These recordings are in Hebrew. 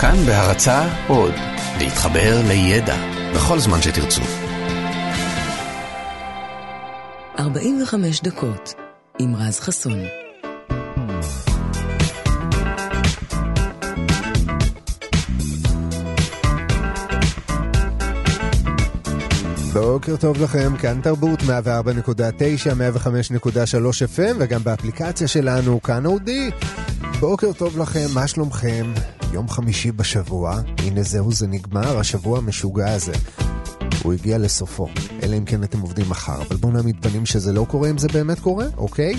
כאן בהרצה עוד, להתחבר לידע בכל זמן שתרצו. 45 דקות עם רז חסון. בוקר טוב לכם, כאן תרבות 104.9, 105.3 FM וגם באפליקציה שלנו, כאן אודי. בוקר טוב לכם, מה שלומכם? יום חמישי בשבוע, הנה זהו זה נגמר, השבוע המשוגע הזה. הוא הגיע לסופו, אלא אם כן אתם עובדים מחר, אבל בואו נעמיד פנים שזה לא קורה אם זה באמת קורה, אוקיי?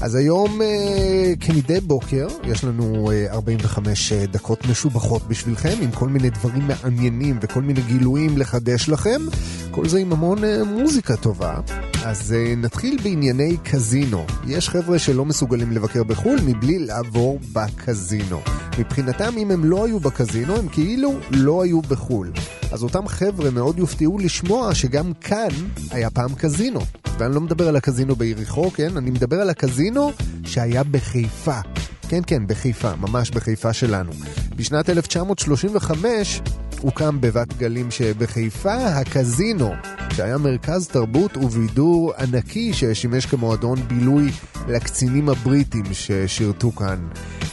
אז היום, אה, כמדי בוקר, יש לנו אה, 45 אה, דקות משובחות בשבילכם, עם כל מיני דברים מעניינים וכל מיני גילויים לחדש לכם. כל זה עם המון אה, מוזיקה טובה. אז אה, נתחיל בענייני קזינו. יש חבר'ה שלא מסוגלים לבקר בחו"ל מבלי לעבור בקזינו. מבחינתם, אם הם לא היו בקזינו, הם כאילו לא היו בחו"ל. אז אותם חבר'ה מאוד יופתעו לשמוע שגם כאן היה פעם קזינו. ואני לא מדבר על הקזינו ביריחו, כן? אני מדבר על הקזינו שהיה בחיפה. כן, כן, בחיפה, ממש בחיפה שלנו. בשנת 1935 הוקם בבת גלים שבחיפה הקזינו, שהיה מרכז תרבות ובידור ענקי ששימש כמועדון בילוי לקצינים הבריטים ששירתו כאן.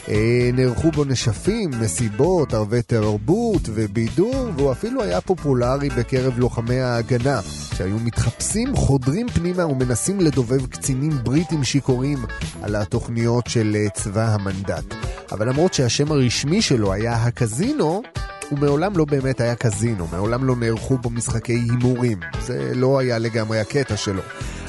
אה, נערכו בו נשפים, מסיבות, ערבי תרבות ובידור, והוא אפילו היה פופולרי בקרב לוחמי ההגנה, שהיו מתחפשים, חודרים פנימה ומנסים לדובב קצינים בריטים שיכורים על התוכניות של אה, צבא המנדט. אבל למרות שהשם הרשמי שלו היה הקזינו, הוא מעולם לא באמת היה קזינו, מעולם לא נערכו בו משחקי הימורים. זה לא היה לגמרי הקטע שלו.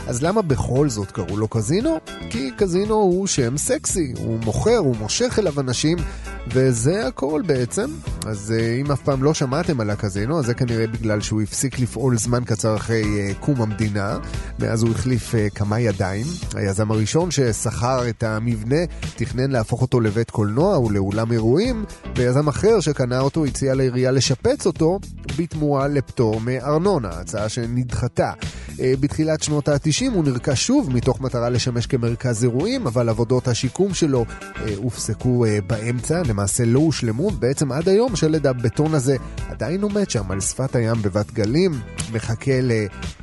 אז למה בכל זאת קראו לו קזינו? כי קזינו הוא שם סקסי, הוא מוכר, הוא מושך אליו אנשים, וזה הכל בעצם. אז אה, אם אף פעם לא שמעתם על הקזינו, אז זה כנראה בגלל שהוא הפסיק לפעול זמן קצר אחרי אה, קום המדינה. מאז הוא החליף אה, כמה ידיים. היזם הראשון ששכר את המבנה תכנן להפוך אותו לבית קולנוע ולאולם אירועים, ויזם אחר שקנה אותו הציע לעירייה לשפץ אותו בתמורה לפטור מארנונה, הצעה שנדחתה. בתחילת שנות ה-90 הוא נרכש שוב מתוך מטרה לשמש כמרכז אירועים, אבל עבודות השיקום שלו הופסקו באמצע. למעשה לא הושלמו, בעצם עד היום שלד הבטון הזה עדיין עומד שם על שפת הים בבת גלים, מחכה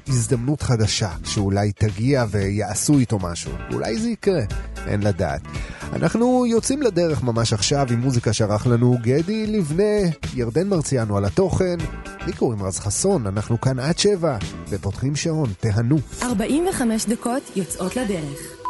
להזדמנות חדשה שאולי תגיע ויעשו איתו משהו. אולי זה יקרה, אין לדעת. אנחנו יוצאים לדרך ממש עכשיו עם מוזיקה שערך לנו גדי לבנה, ירדן מרציאנו על התוכן, לי קוראים רז חסון, אנחנו כאן עד שבע, ופותחים שעון, תהנו. 45 דקות יוצאות לדרך.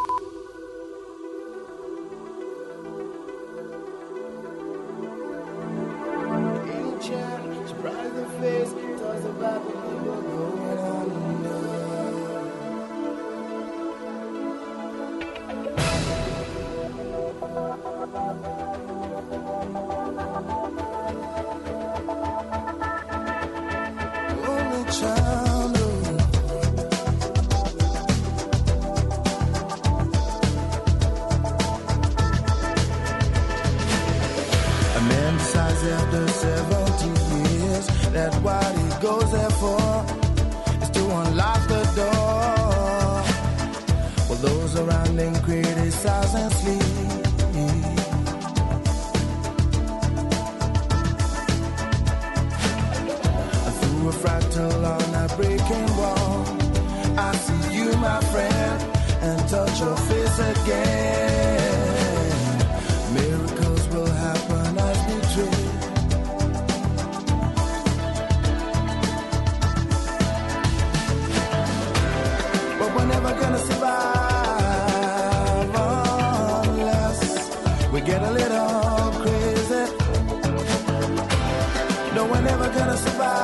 we're never gonna survive.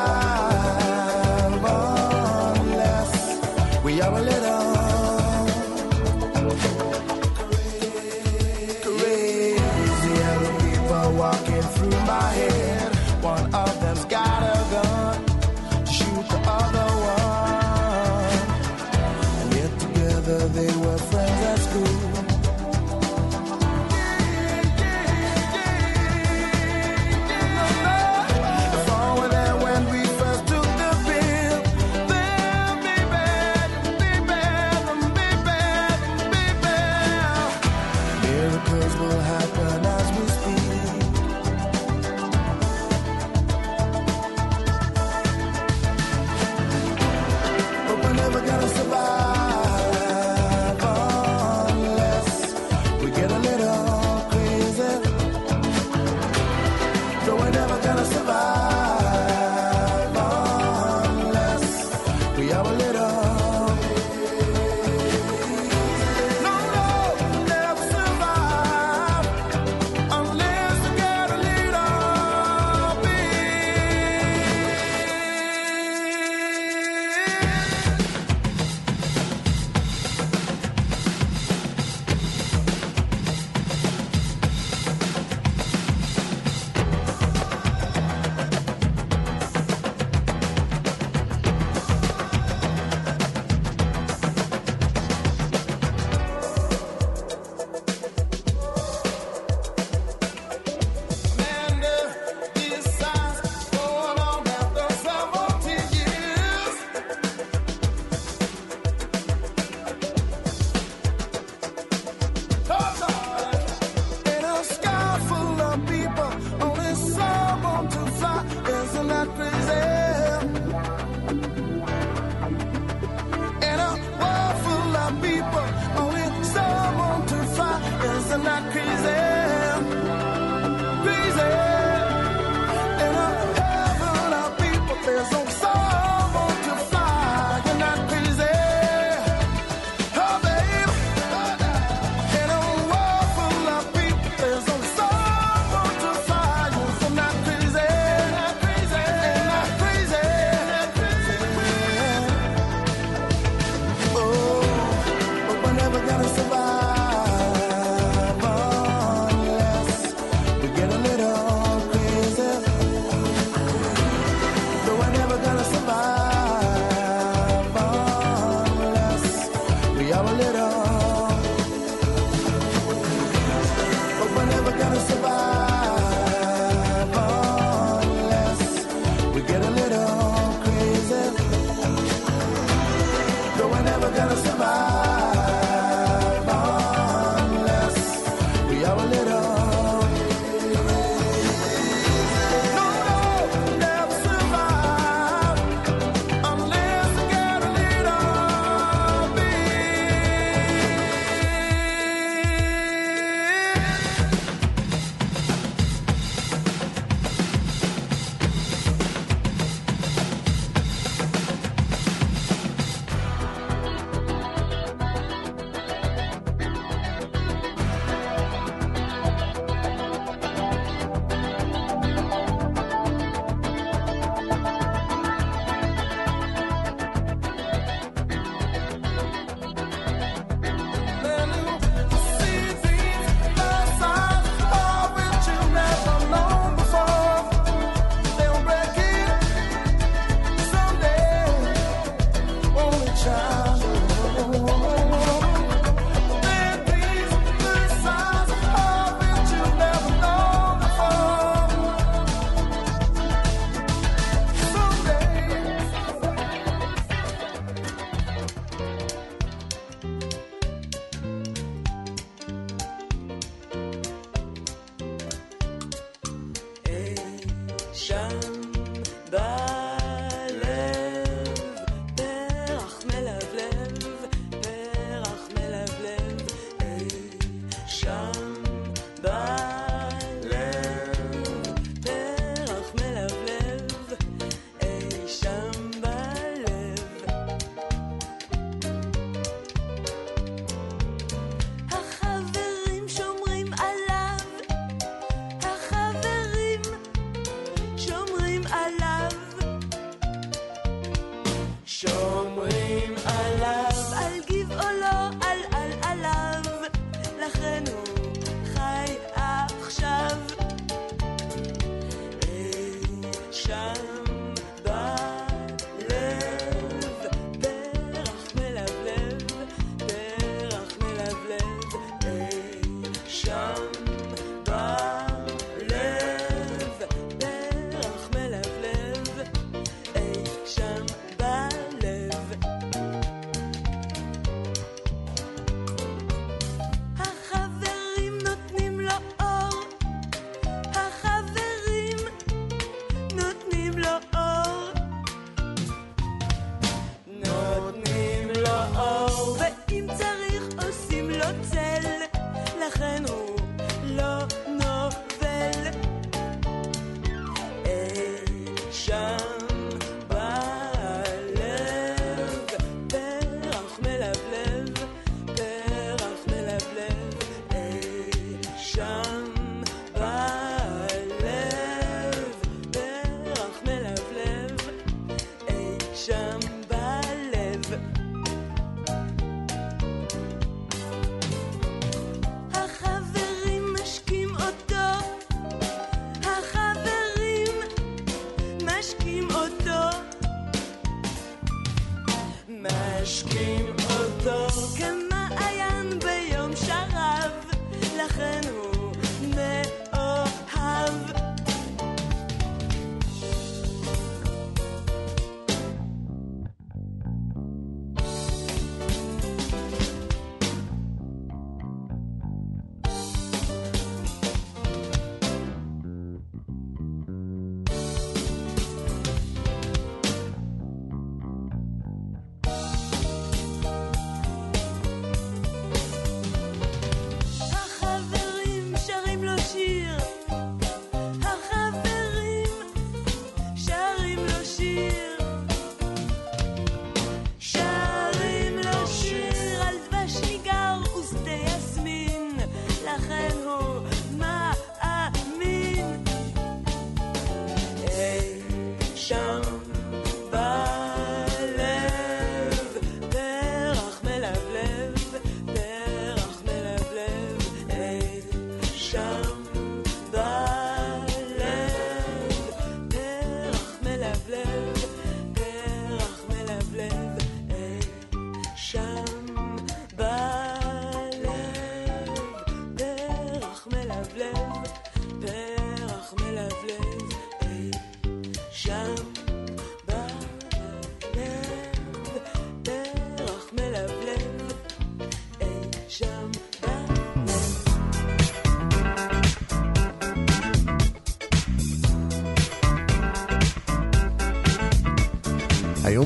survive.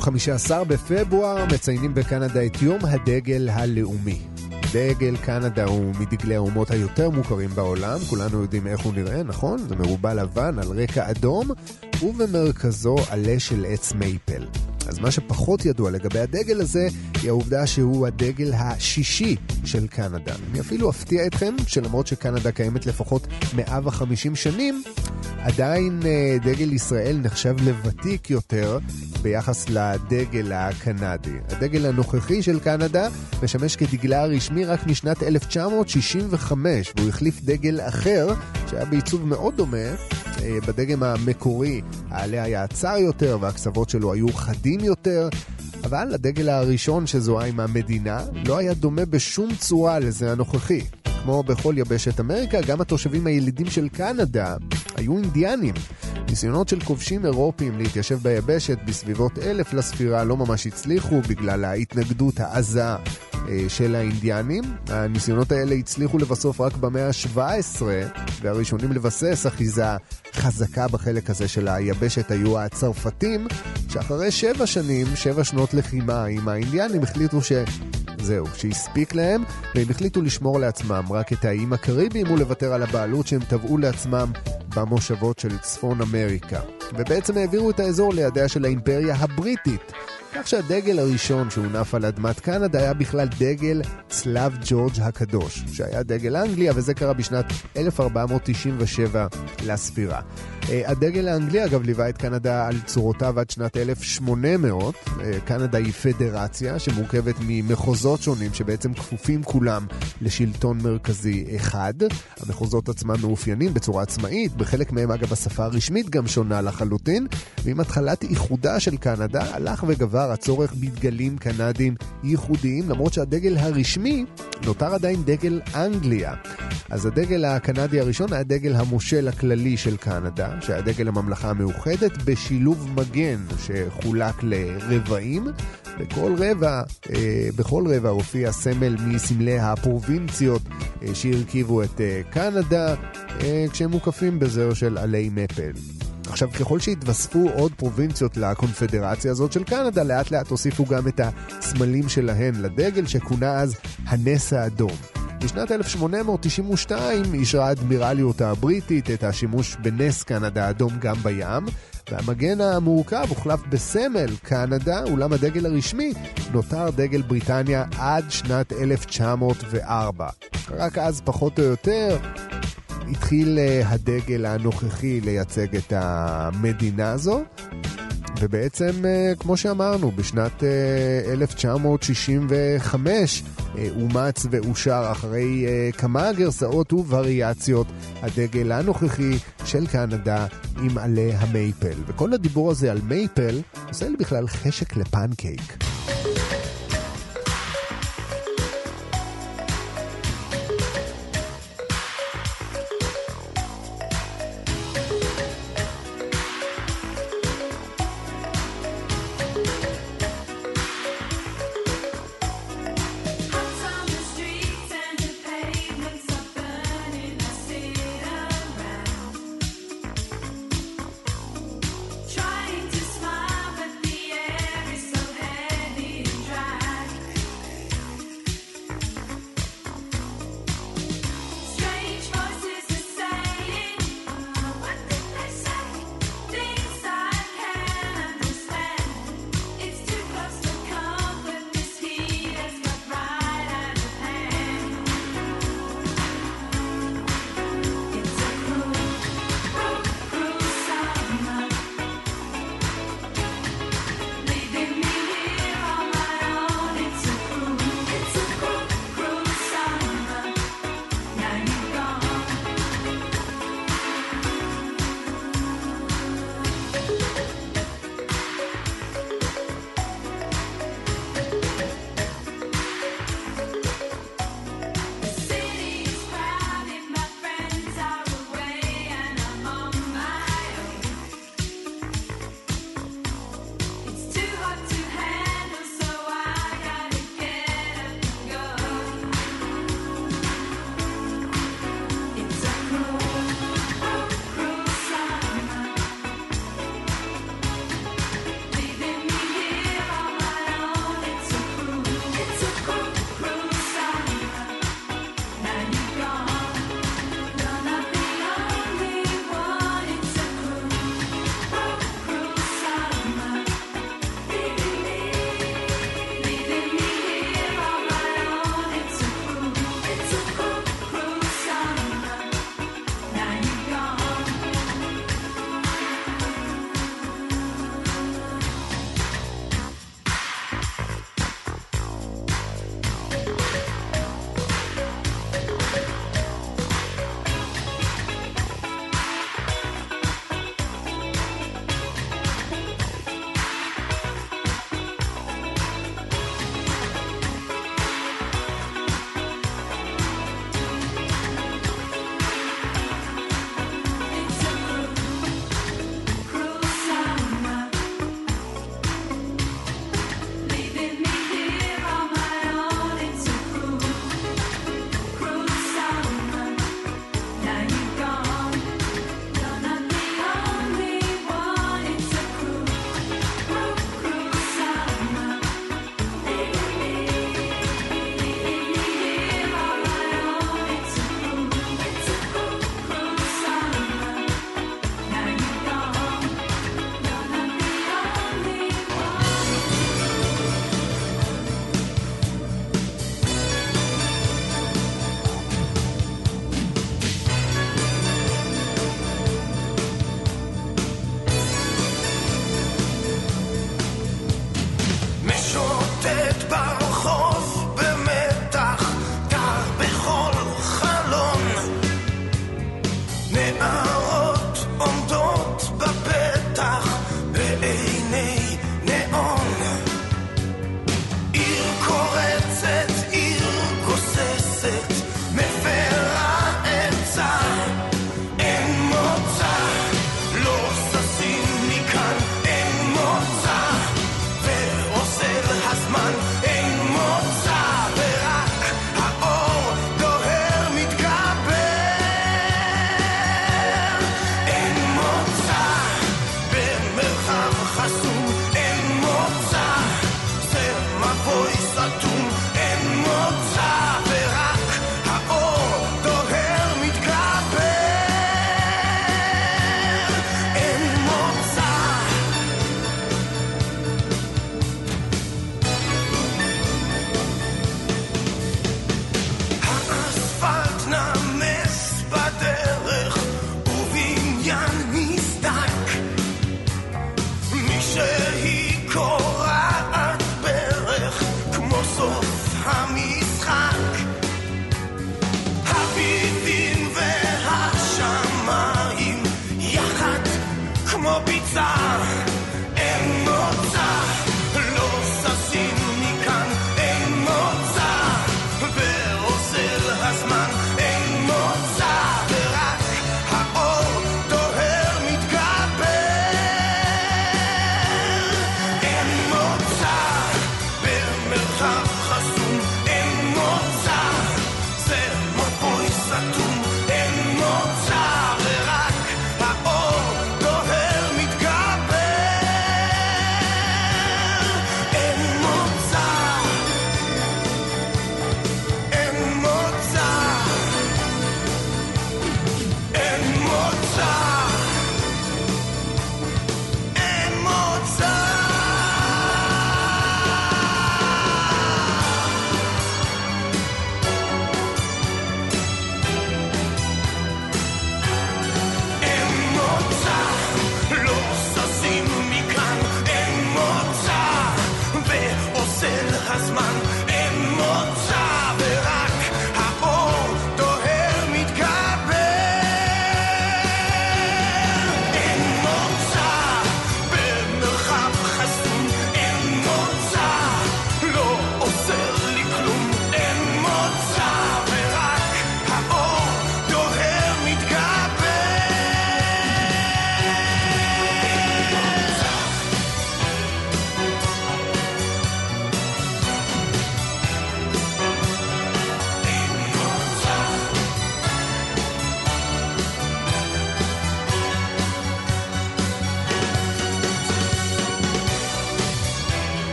היום 15 בפברואר מציינים בקנדה את יום הדגל הלאומי. דגל קנדה הוא מדגלי האומות היותר מוכרים בעולם, כולנו יודעים איך הוא נראה, נכון? זה מרובע לבן על רקע אדום, ובמרכזו עלה של עץ מייפל. אז מה שפחות ידוע לגבי הדגל הזה, היא העובדה שהוא הדגל השישי של קנדה. אני אפילו אפתיע אתכם שלמרות שקנדה קיימת לפחות 150 שנים, עדיין אה, דגל ישראל נחשב לוותיק יותר ביחס לדגל הקנדי. הדגל הנוכחי של קנדה משמש כדגלה הרשמי רק משנת 1965, והוא החליף דגל אחר שהיה בעיצוב מאוד דומה. אה, בדגם המקורי העלה היה צר יותר והקצוות שלו היו חדים יותר, אבל הדגל הראשון שזוהה עם המדינה לא היה דומה בשום צורה לזה הנוכחי. כמו בכל יבשת אמריקה, גם התושבים הילידים של קנדה היו אינדיאנים. ניסיונות של כובשים אירופים להתיישב ביבשת בסביבות אלף לספירה לא ממש הצליחו בגלל ההתנגדות העזה אה, של האינדיאנים. הניסיונות האלה הצליחו לבסוף רק במאה ה-17, והראשונים לבסס אחיזה חזקה בחלק הזה של היבשת היו הצרפתים, שאחרי שבע שנים, שבע שנות לחימה עם האינדיאנים, החליטו ש... זהו, שהספיק להם, והם החליטו לשמור לעצמם רק את האיים הקריביים ולוותר על הבעלות שהם טבעו לעצמם במושבות של צפון אמריקה. ובעצם העבירו את האזור לידיה של האימפריה הבריטית. כך שהדגל הראשון שהונף על אדמת קנדה היה בכלל דגל צלב ג'ורג' הקדוש, שהיה דגל אנגליה, וזה קרה בשנת 1497 לספירה. אה, הדגל האנגלי, אגב, ליווה את קנדה על צורותיו עד שנת 1800. אה, קנדה היא פדרציה שמורכבת ממחוזות שונים שבעצם כפופים כולם לשלטון מרכזי אחד. המחוזות עצמם מאופיינים בצורה עצמאית, בחלק מהם, אגב, השפה הרשמית גם שונה לחלוטין, ועם התחלת איחודה של קנדה הלך וגבר הצורך בדגלים קנדיים ייחודיים, למרות שהדגל הרשמי נותר עדיין דגל אנגליה. אז הדגל הקנדי הראשון היה דגל המושל הכללי של קנדה, שהיה דגל הממלכה המאוחדת, בשילוב מגן שחולק לרבעים. בכל רבע, אה, בכל רבע הופיע סמל מסמלי הפרובינציות אה, שהרכיבו את אה, קנדה, אה, כשהם מוקפים בזר של עלי מפל. עכשיו, ככל שהתווספו עוד פרובינציות לקונפדרציה הזאת של קנדה, לאט לאט הוסיפו גם את הסמלים שלהן לדגל, שכונה אז הנס האדום. בשנת 1892 אישרה האדמירליות הבריטית את השימוש בנס קנדה האדום גם בים, והמגן המורכב הוחלף בסמל קנדה, אולם הדגל הרשמי נותר דגל בריטניה עד שנת 1904. רק אז, פחות או יותר, התחיל אה, הדגל הנוכחי לייצג את המדינה הזו. ובעצם, אה, כמו שאמרנו, בשנת 1965 אה, אומץ ואושר אחרי כמה גרסאות ווריאציות הדגל הנוכחי של קנדה עם עלי המייפל. וכל הדיבור הזה על מייפל עושה לי בכלל חשק לפנקייק.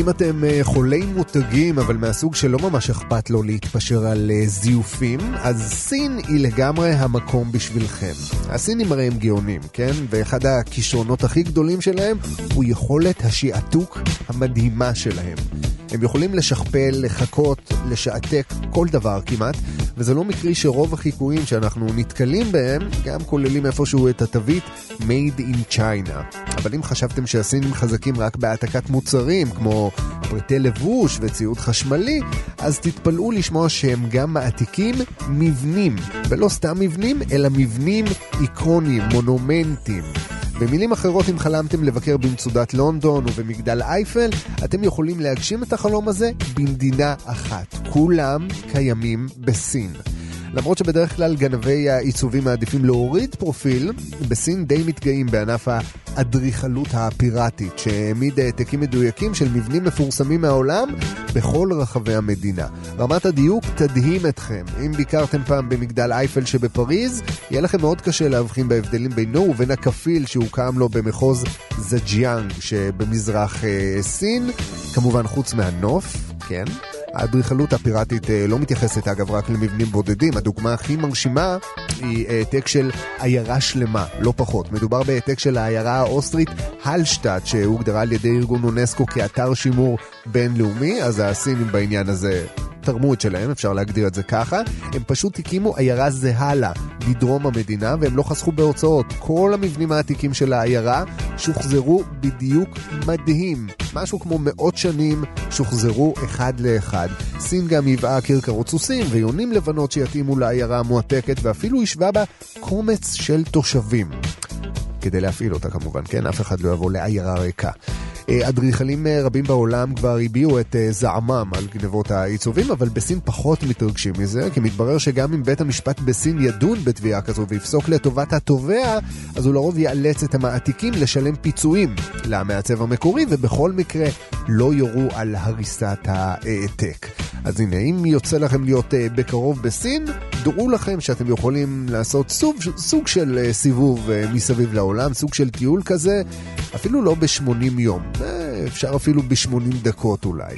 אם אתם אה, חולי מותגים, אבל מהסוג שלא ממש אכפת לו להתפשר על אה, זיופים, אז סין היא לגמרי המקום בשבילכם. הסינים הרי הם גאונים, כן? ואחד הכישרונות הכי גדולים שלהם הוא יכולת השעתוק המדהימה שלהם. הם יכולים לשכפל, לחכות, לשעתק כל דבר כמעט, וזה לא מקרי שרוב החיקויים שאנחנו נתקלים בהם גם כוללים איפשהו את התווית Made in China. אבל אם חשבתם שהסינים חזקים רק בהעתקת מוצרים, כמו פריטי לבוש וציוד חשמלי, אז תתפלאו לשמוע שהם גם מעתיקים מבנים. ולא סתם מבנים, אלא מבנים איקוניים, מונומנטים. במילים אחרות, אם חלמתם לבקר במצודת לונדון ובמגדל אייפל, אתם יכולים להגשים את החלום הזה במדינה אחת. כולם קיימים בסין. למרות שבדרך כלל גנבי העיצובים מעדיפים להוריד פרופיל, בסין די מתגאים בענף האדריכלות הפיראטית, שהעמיד העתקים מדויקים של מבנים מפורסמים מהעולם בכל רחבי המדינה. רמת הדיוק תדהים אתכם. אם ביקרתם פעם במגדל אייפל שבפריז, יהיה לכם מאוד קשה להבחין בהבדלים בינו ובין הכפיל שהוקם לו במחוז זג'יאנג שבמזרח אה, סין, כמובן חוץ מהנוף, כן? האדריכלות הפיראטית אה, לא מתייחסת אגב רק למבנים בודדים, הדוגמה הכי מרשימה היא העתק של עיירה שלמה, לא פחות. מדובר בהעתק של העיירה האוסטרית הלשטאט, שהוגדרה על ידי ארגון אונסקו כאתר שימור בינלאומי, אז הסינים בעניין הזה תרמו את שלהם, אפשר להגדיר את זה ככה. הם פשוט הקימו עיירה זהה לה בדרום המדינה, והם לא חסכו בהוצאות. כל המבנים העתיקים של העיירה שוחזרו בדיוק מדהים. משהו כמו מאות שנים שוחזרו אחד לאחד. סין גם ייבאה כרכרות סוסים ויונים לבנות שיתאימו לעיירה המועתקת, ואפילו השווה בה קומץ של תושבים. כדי להפעיל אותה כמובן, כן? אף אחד לא יבוא לעיירה ריקה. אה, אדריכלים אה, רבים בעולם כבר הביעו את אה, זעמם על גנבות העיצובים, אבל בסין פחות מתרגשים מזה, כי מתברר שגם אם בית המשפט בסין ידון בתביעה כזו ויפסוק לטובת התובע, אז הוא לרוב יאלץ את המעתיקים לשלם פיצויים למעצב המקורי, ובכל מקרה לא יורו על הריסת העתק. אז הנה, אם יוצא לכם להיות בקרוב בסין, דעו לכם שאתם יכולים לעשות סוג, סוג של סיבוב מסביב לעולם, סוג של טיול כזה, אפילו לא ב-80 יום. אפשר אפילו ב-80 דקות אולי.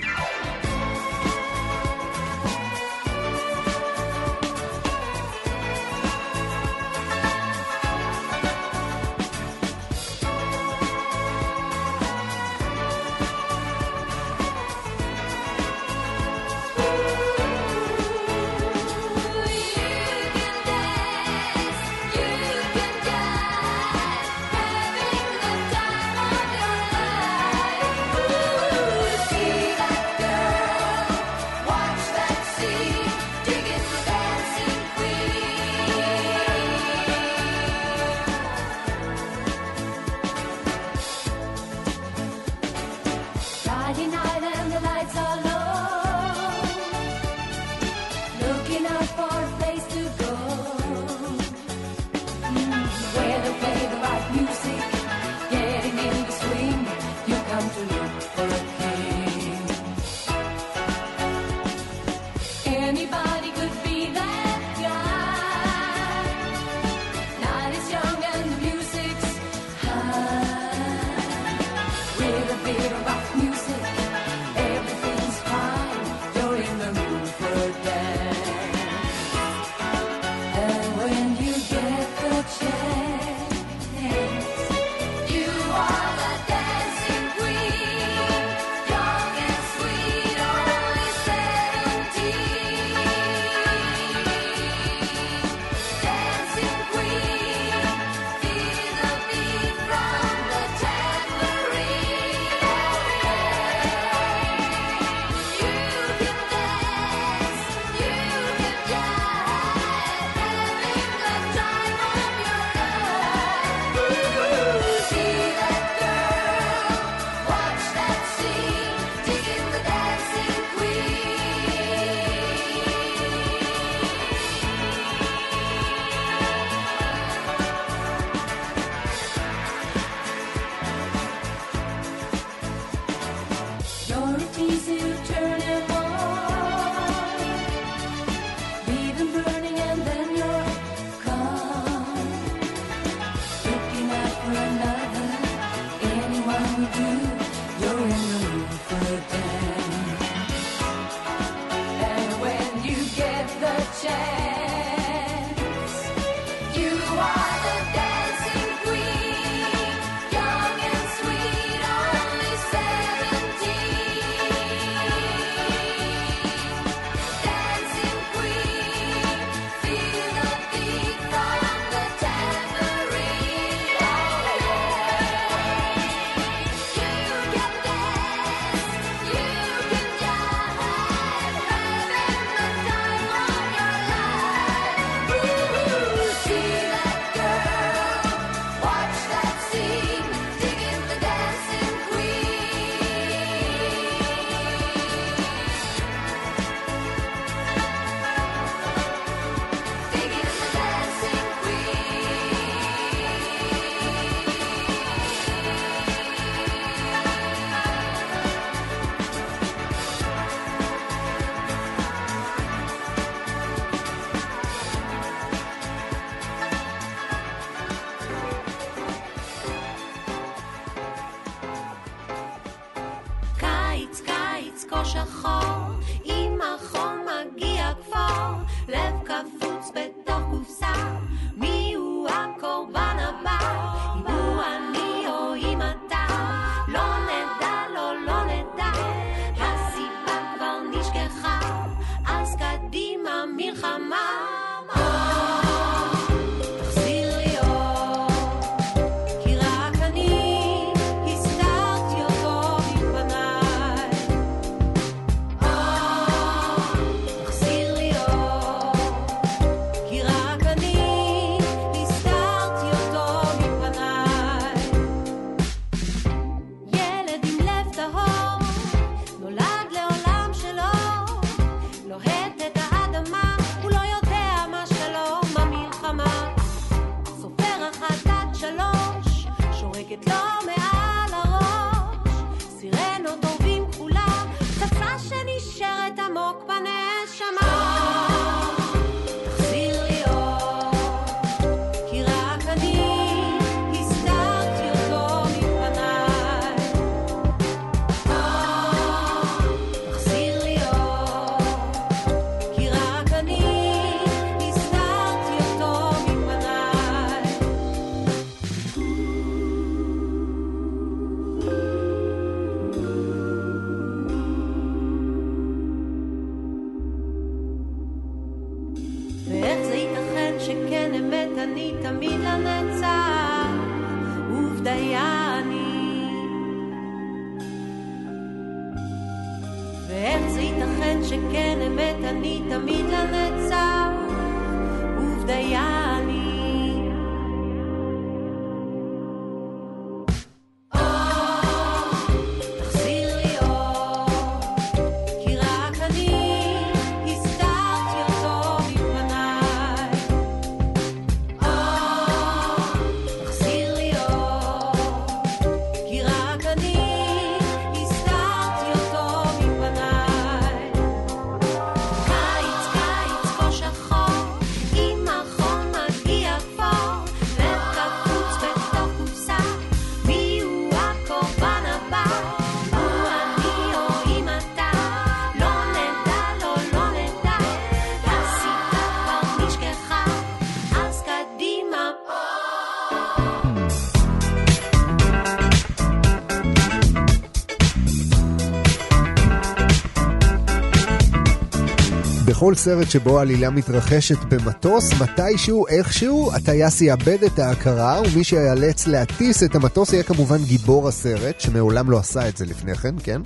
בכל סרט שבו העלילה מתרחשת במטוס, מתישהו, איכשהו, הטייס יאבד את ההכרה, ומי שיאלץ להטיס את המטוס יהיה כמובן גיבור הסרט, שמעולם לא עשה את זה לפני כן, כן?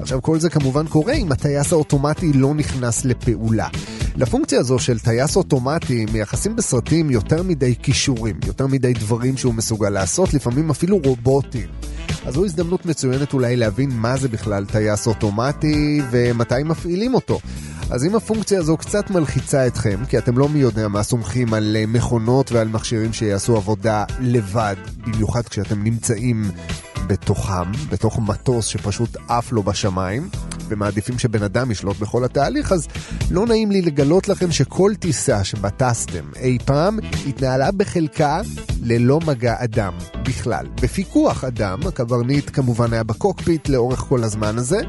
עכשיו כל זה כמובן קורה אם הטייס האוטומטי לא נכנס לפעולה. לפונקציה הזו של טייס אוטומטי מייחסים בסרטים יותר מדי כישורים, יותר מדי דברים שהוא מסוגל לעשות, לפעמים אפילו רובוטים. אז זו הזדמנות מצוינת אולי להבין מה זה בכלל טייס אוטומטי ומתי מפעילים אותו. אז אם הפונקציה הזו קצת מלחיצה אתכם, כי אתם לא מי יודע מה סומכים על אה, מכונות ועל מכשירים שיעשו עבודה לבד, במיוחד כשאתם נמצאים בתוכם, בתוך מטוס שפשוט עף לו בשמיים, ומעדיפים שבן אדם ישלוט בכל התהליך, אז לא נעים לי לגלות לכם שכל טיסה שבה טסתם אי פעם התנהלה בחלקה ללא מגע אדם בכלל. בפיקוח אדם, הקברניט כמובן היה בקוקפיט לאורך כל הזמן הזה,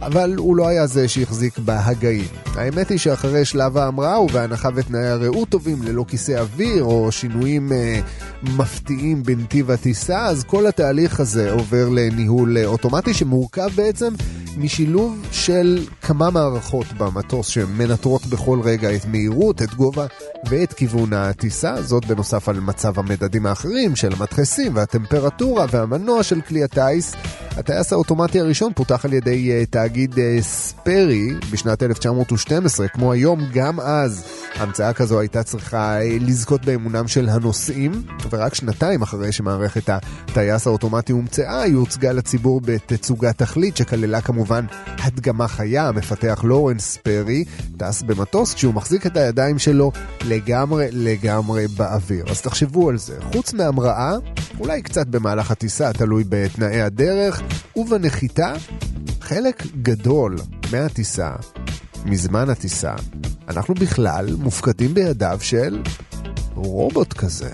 אבל הוא לא היה זה שהחזיק בהגאים. האמת היא שאחרי שלב ההמראה ובהנחה ותנאי הרעות טובים ללא כיסא אוויר או שינויים אה, מפתיעים בנתיב הטיסה, אז כל התהליך הזה עובר לניהול אה, אוטומטי שמורכב בעצם משילוב של כמה מערכות במטוס שמנטרות בכל רגע את מהירות, את גובה ואת כיוון הטיסה, זאת בנוסף על מצב המדדים האחרים של המדחסים והטמפרטורה והמנוע של כלי הטיס. הטייס האוטומטי הראשון פותח על ידי uh, תאגיד uh, ספרי בשנת 1912, כמו היום, גם אז המצאה כזו הייתה צריכה uh, לזכות באמונם של הנוסעים, ורק שנתיים אחרי שמערכת הטייס האוטומטי הומצאה, היא הוצגה לציבור בתצוגת תכלית שכללה כמובן הדגמה חיה, המפתח לורנס פרי טס במטוס כשהוא מחזיק את הידיים שלו לגמרי לגמרי באוויר. אז תחשבו על זה, חוץ מהמראה, אולי קצת במהלך הטיסה, תלוי בתנאי הדרך, ובנחיתה, חלק גדול מהטיסה, מזמן הטיסה, אנחנו בכלל מופקדים בידיו של רובוט כזה.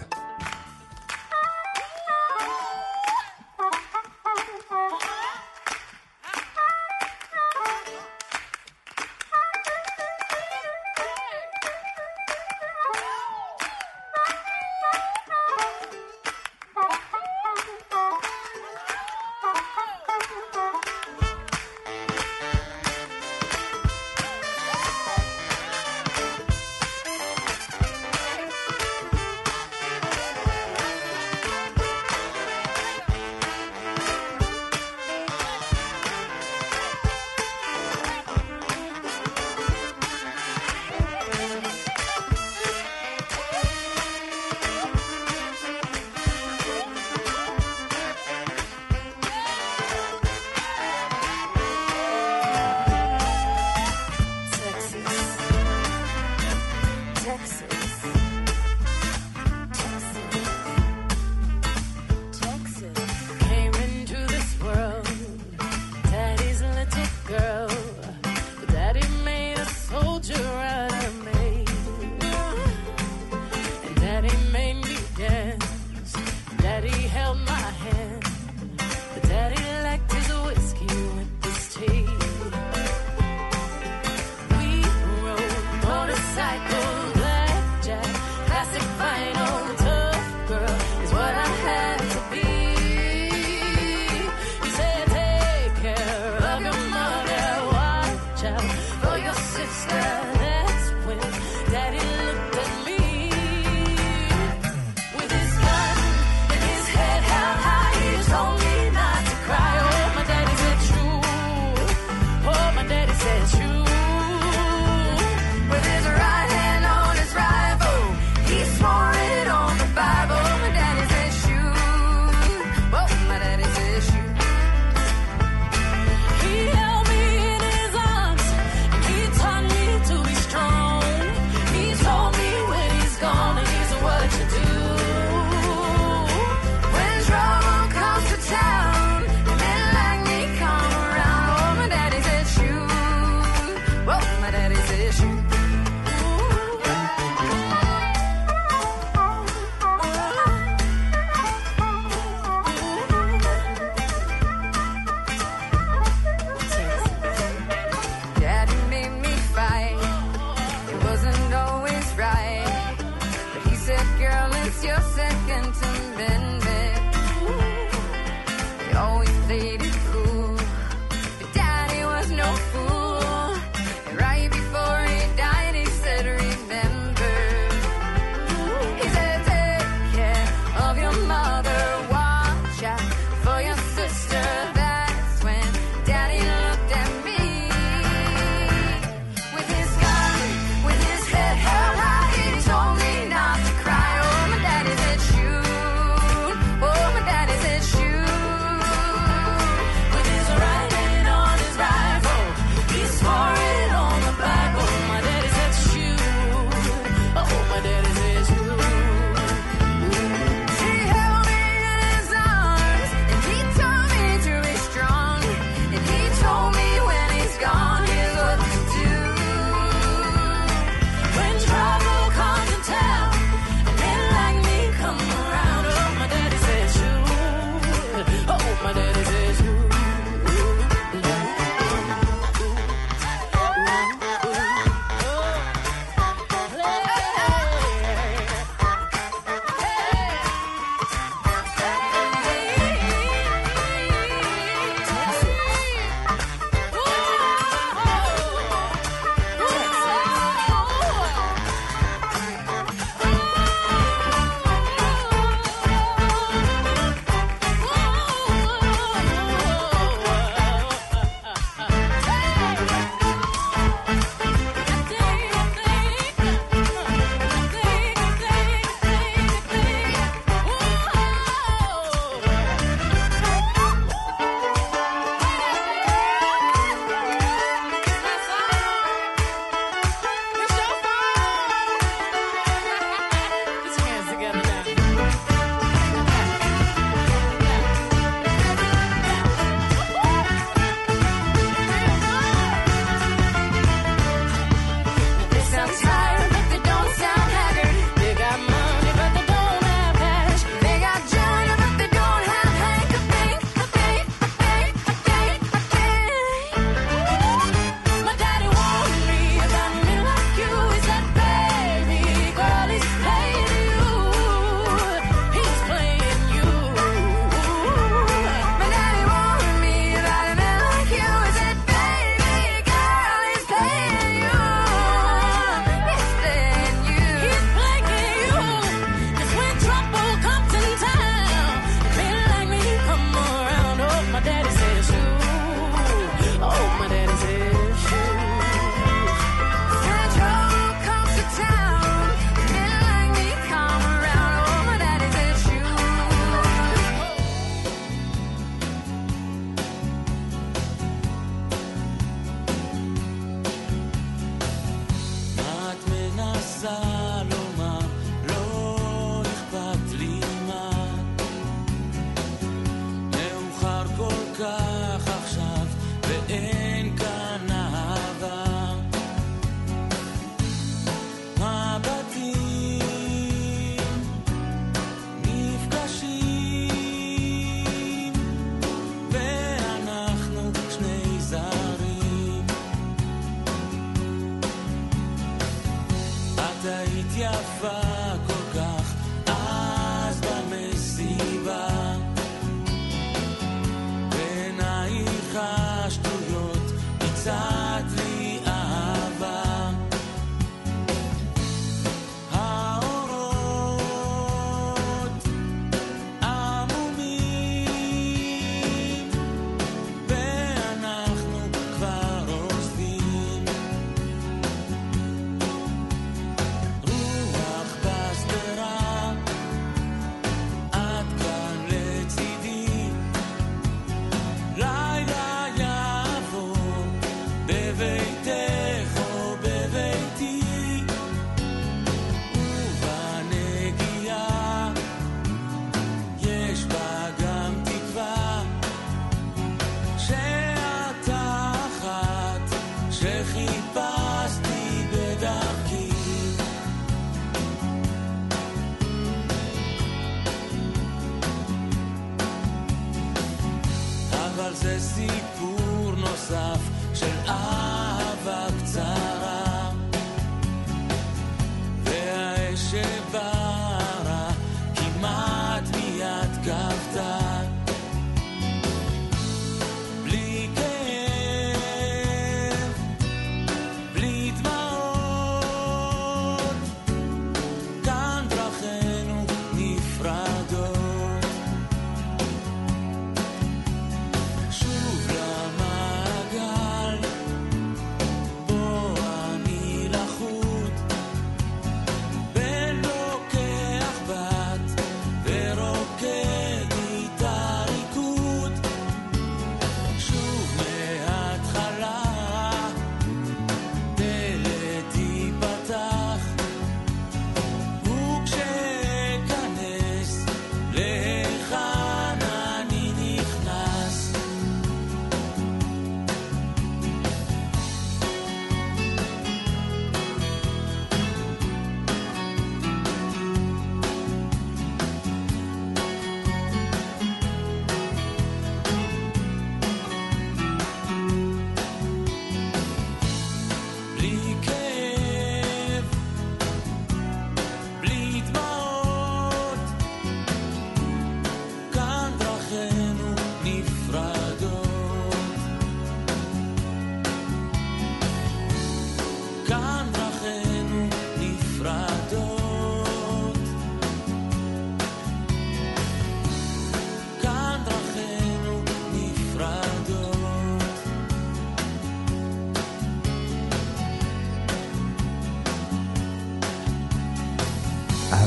זה סיפור נוסף של אב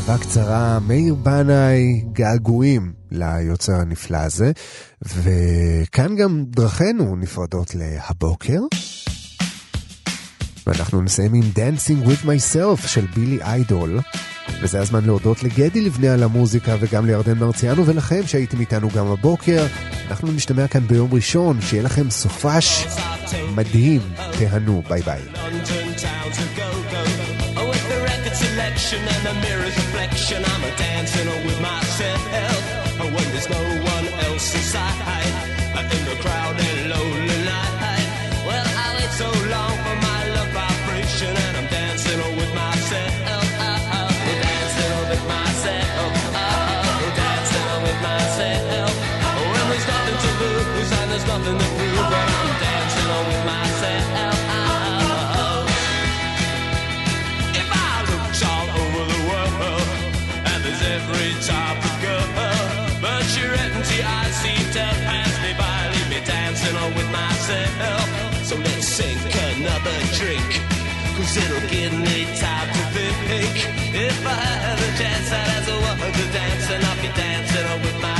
אהבה קצרה, מאיר בנאי, געגועים ליוצר הנפלא הזה, וכאן גם דרכינו נפרדות להבוקר. ואנחנו נסיים עם Dancing with Myself של בילי איידול. וזה הזמן להודות לגדי לבנה על המוזיקה וגם לירדן מרציאנו ולכם שהייתם איתנו גם הבוקר. אנחנו נשתמע כאן ביום ראשון, שיהיה לכם סופש מדהים, תהנו, ביי ביי. selection and a mirror's. I'm a dancing with chance as a walk, to dance, and I'll be dancing with my